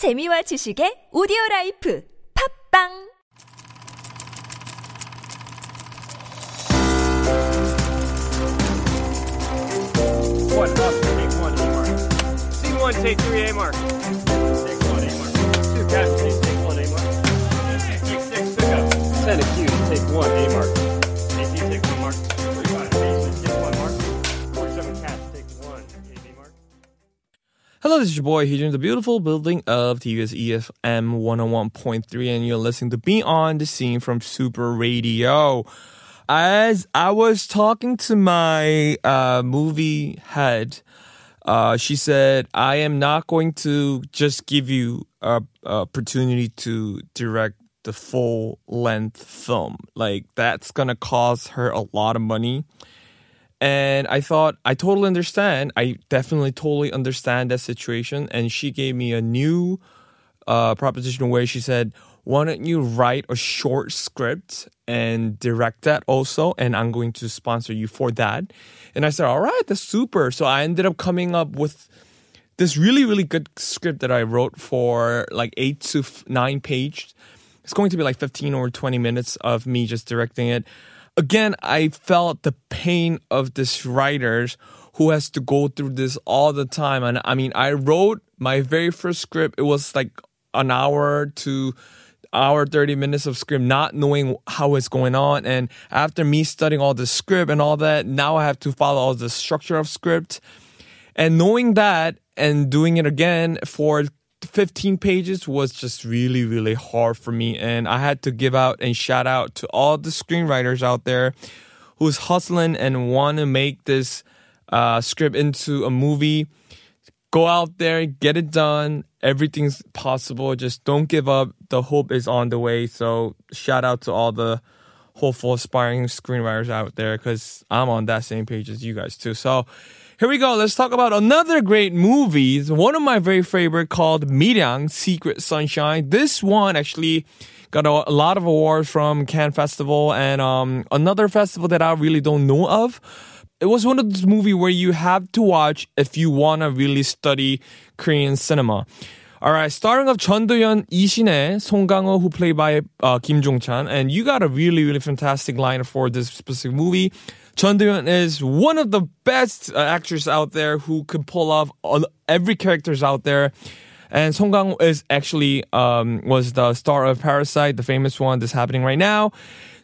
재미와 지식의 오디오 라이프 팝빵 One up, take one A mark. C one, take three A mark. This is your boy here in the beautiful building of TBS eFM 101.3, and you're listening to Beyond the Scene from Super Radio. As I was talking to my uh, movie head, uh, she said, I am not going to just give you a, a opportunity to direct the full length film. Like, that's gonna cost her a lot of money. And I thought, I totally understand. I definitely totally understand that situation. And she gave me a new uh, proposition where she said, why don't you write a short script and direct that also? And I'm going to sponsor you for that. And I said, all right, that's super. So I ended up coming up with this really, really good script that I wrote for like eight to f- nine pages. It's going to be like 15 or 20 minutes of me just directing it. Again, I felt the pain of this writers who has to go through this all the time. And I mean, I wrote my very first script. It was like an hour to hour 30 minutes of script not knowing how it's going on and after me studying all the script and all that now i have to follow all the structure of script and knowing that and doing it again for 15 pages was just really, really hard for me. And I had to give out and shout out to all the screenwriters out there who's hustling and want to make this uh, script into a movie. Go out there, get it done. Everything's possible. Just don't give up. The hope is on the way. So shout out to all the hopeful, aspiring screenwriters out there because I'm on that same page as you guys too. So here we go. Let's talk about another great movie. One of my very favorite called Miryang Secret Sunshine. This one actually got a, lot of awards from Cannes Festival and um, another festival that I really don't know of. It was one of those movies where you have to watch if you want to really study Korean cinema. All right, starring of Chun Do-yeon, Song Kang-ho, who played by uh, Kim Jong-chan, and you got a really, really fantastic line for this specific movie. Chun Do-yeon is one of the best uh, actors out there who can pull off all, every characters out there. And Song Kang is actually um, was the star of Parasite, the famous one that's happening right now.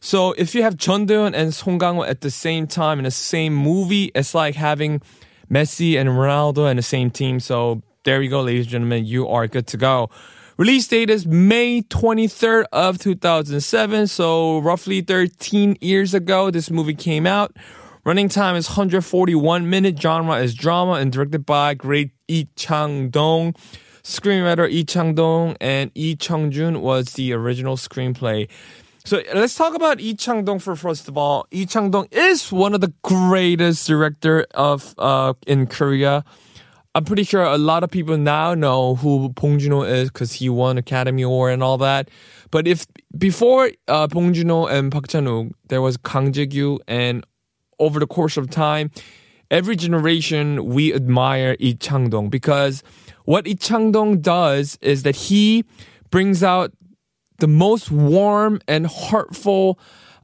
So if you have Chun Do-yeon and Song Kang at the same time in the same movie, it's like having Messi and Ronaldo in the same team. So there you go, ladies and gentlemen, you are good to go. Release date is May 23rd of 2007. So roughly 13 years ago, this movie came out. Running time is 141 minute. Genre is drama and directed by great Lee Chang-dong. Screenwriter Lee Chang-dong and Lee Chung-jun was the original screenplay. So let's talk about Lee Chang-dong for first of all. Lee Chang-dong is one of the greatest director of uh, in Korea. I'm pretty sure a lot of people now know who Bong Joon-ho is because he won Academy Award and all that. But if before uh, Bong Joon-ho and Park Chan-wook, there was Kang Je-gyu, and over the course of time, every generation we admire Lee Chang-dong because what Lee Chang-dong does is that he brings out the most warm and heartful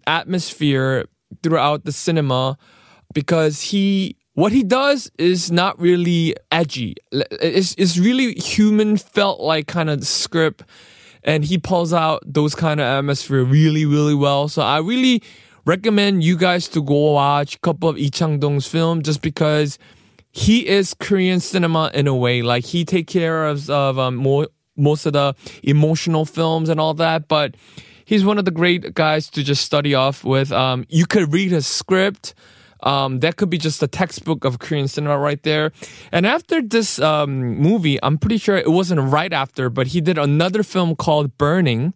atmosphere throughout the cinema because he what he does is not really edgy. It's, it's really human felt like kind of script and he pulls out those kind of atmosphere really, really well. So I really recommend you guys to go watch a couple of Lee Chang-dong's film just because he is Korean cinema in a way. Like he take care of, of um, more, most of the emotional films and all that, but he's one of the great guys to just study off with. Um, you could read his script. Um, that could be just a textbook of Korean cinema right there. And after this um, movie, I'm pretty sure it wasn't right after, but he did another film called Burning,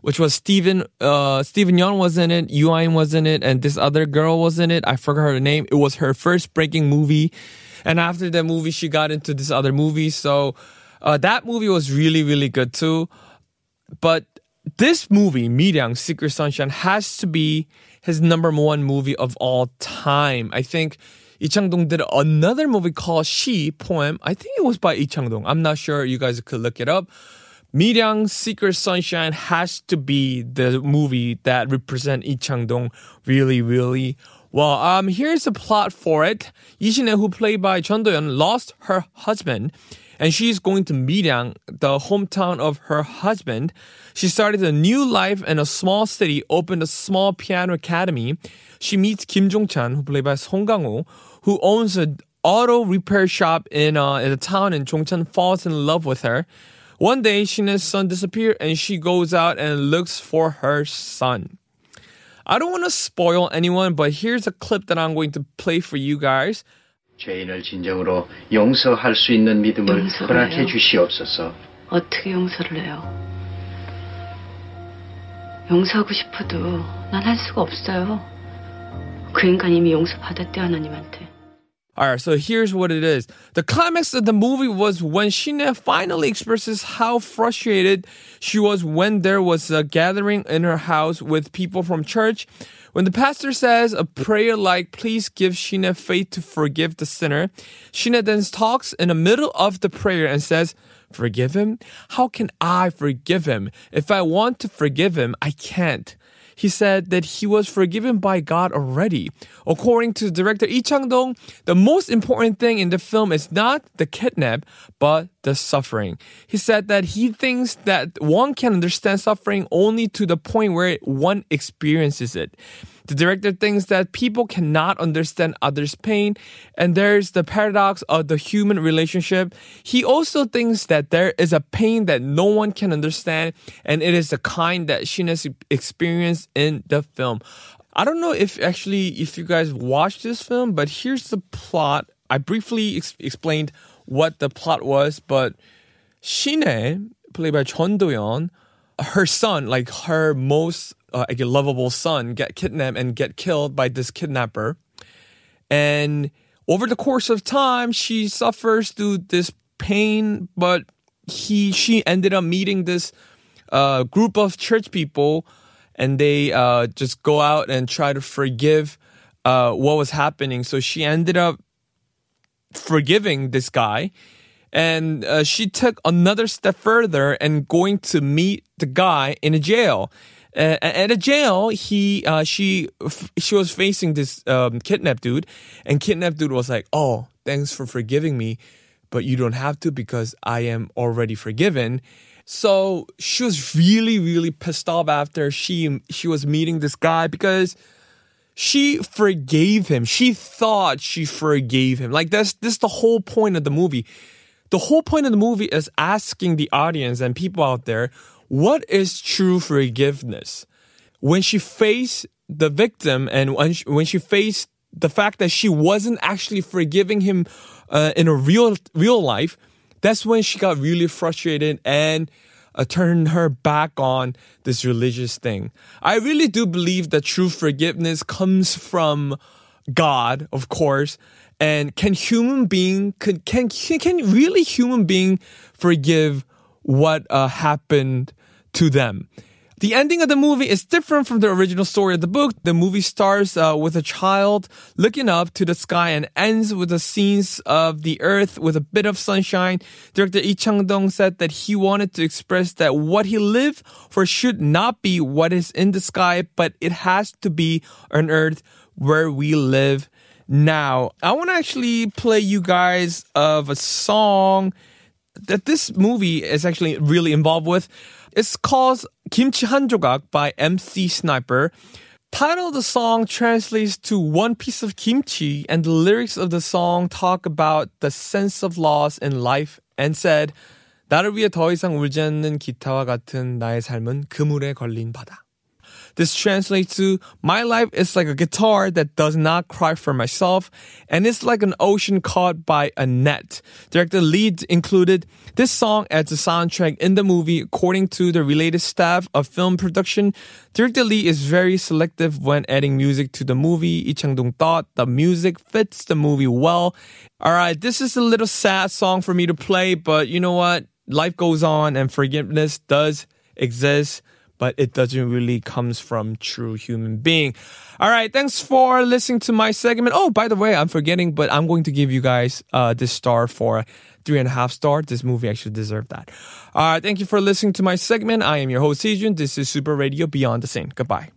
which was Steven uh, Steven Yeun was in it, In was in it, and this other girl was in it. I forgot her name. It was her first breaking movie. And after that movie, she got into this other movie. So uh, that movie was really, really good too. But this movie, Miryang Secret Sunshine, has to be his number one movie of all time. I think Lee Chang-dong did another movie called She poem. I think it was by Lee Chang-dong. I'm not sure. You guys could look it up. Miryang's Secret Sunshine has to be the movie that represent Lee Chang-dong really, really well. Um, here's the plot for it. Shin-ae, who played by Chun Do-yeon, lost her husband and she's going to Miryang, the hometown of her husband. She started a new life in a small city, opened a small piano academy. She meets Kim Jong-chan, who played by Song Kang-ho, who owns an auto repair shop in, uh, in the town, and Jong-chan falls in love with her. One day, Shin's son disappears, and she goes out and looks for her son. I don't want to spoil anyone, but here's a clip that I'm going to play for you guys. 죄인을 진정으로 용서할 수 있는 믿음을 용서해요. 허락해 주시옵소서. 어떻게 용서를 해요? 용서하고 싶어도 난 할 수가 없어요. 그 인간 이미 용서받았대 하나님한테. Alright, so here's what it is. The climax of the movie was when Sheena finally expresses how frustrated she was when there was a gathering in her house with people from church. When the pastor says a prayer like, please give Sheena faith to forgive the sinner, Sheena then talks in the middle of the prayer and says, Forgive him? How can I forgive him? If I want to forgive him, I can't he said that he was forgiven by God already. According to director Lee Chang-dong, the most important thing in the film is not the kidnap, but the suffering. He said that he thinks that one can understand suffering only to the point where one experiences it. The director thinks that people cannot understand others' pain, and there's the paradox of the human relationship. He also thinks that there is a pain that no one can understand, and it is the kind that Shina's experienced in the film. I don't know if actually if you guys watched this film, but here's the plot. I briefly ex- explained what the plot was, but Shine, played by Chun Do-yeon, her son, like her most uh, like lovable son, get kidnapped and get killed by this kidnapper. And over the course of time, she suffers through this pain, but he she ended up meeting this uh, group of church people, and they uh, just go out and try to forgive uh, what was happening. So she ended up forgiving this guy. And uh, she took another step further and going to meet the guy in a jail. Uh, at a jail, he uh, she f- she was facing this um, kidnap dude, and kidnap dude was like, "Oh, thanks for forgiving me, but you don't have to because I am already forgiven." So she was really, really pissed off after she she was meeting this guy because she forgave him. She thought she forgave him. Like that's this is the whole point of the movie. The whole point of the movie is asking the audience and people out there, what is true forgiveness? When she faced the victim and when she, when she faced the fact that she wasn't actually forgiving him uh, in a real real life, that's when she got really frustrated and uh, turned her back on this religious thing. I really do believe that true forgiveness comes from God, of course. And can human being can can can really human being forgive what uh, happened to them? The ending of the movie is different from the original story of the book. The movie starts uh, with a child looking up to the sky and ends with the scenes of the earth with a bit of sunshine. Director Lee Chang-dong said that he wanted to express that what he lived for should not be what is in the sky, but it has to be on earth where we live now. I want to actually play you guys of a song that this movie is actually really involved with. It's called Kimchi 한조각 by MC Sniper. Title of the song translates to one piece of kimchi, and the lyrics of the song talk about the sense of loss in life and said, 나를 위해 더 이상 울지 않는 기타와 같은 나의 삶은 그물에 걸린 바다. This translates to My life is like a guitar that does not cry for myself, and it's like an ocean caught by a net. Director Lee included this song as a soundtrack in the movie, according to the related staff of film production. Director Lee is very selective when adding music to the movie. Lee Chang-dong thought the music fits the movie well. Alright, this is a little sad song for me to play, but you know what? Life goes on and forgiveness does exist but it doesn't really comes from true human being. All right, thanks for listening to my segment. Oh, by the way, I'm forgetting, but I'm going to give you guys uh, this star for three and a half star. This movie actually deserved that. All right, thank you for listening to my segment. I am your host, Sejun. This is Super Radio Beyond the Scene. Goodbye.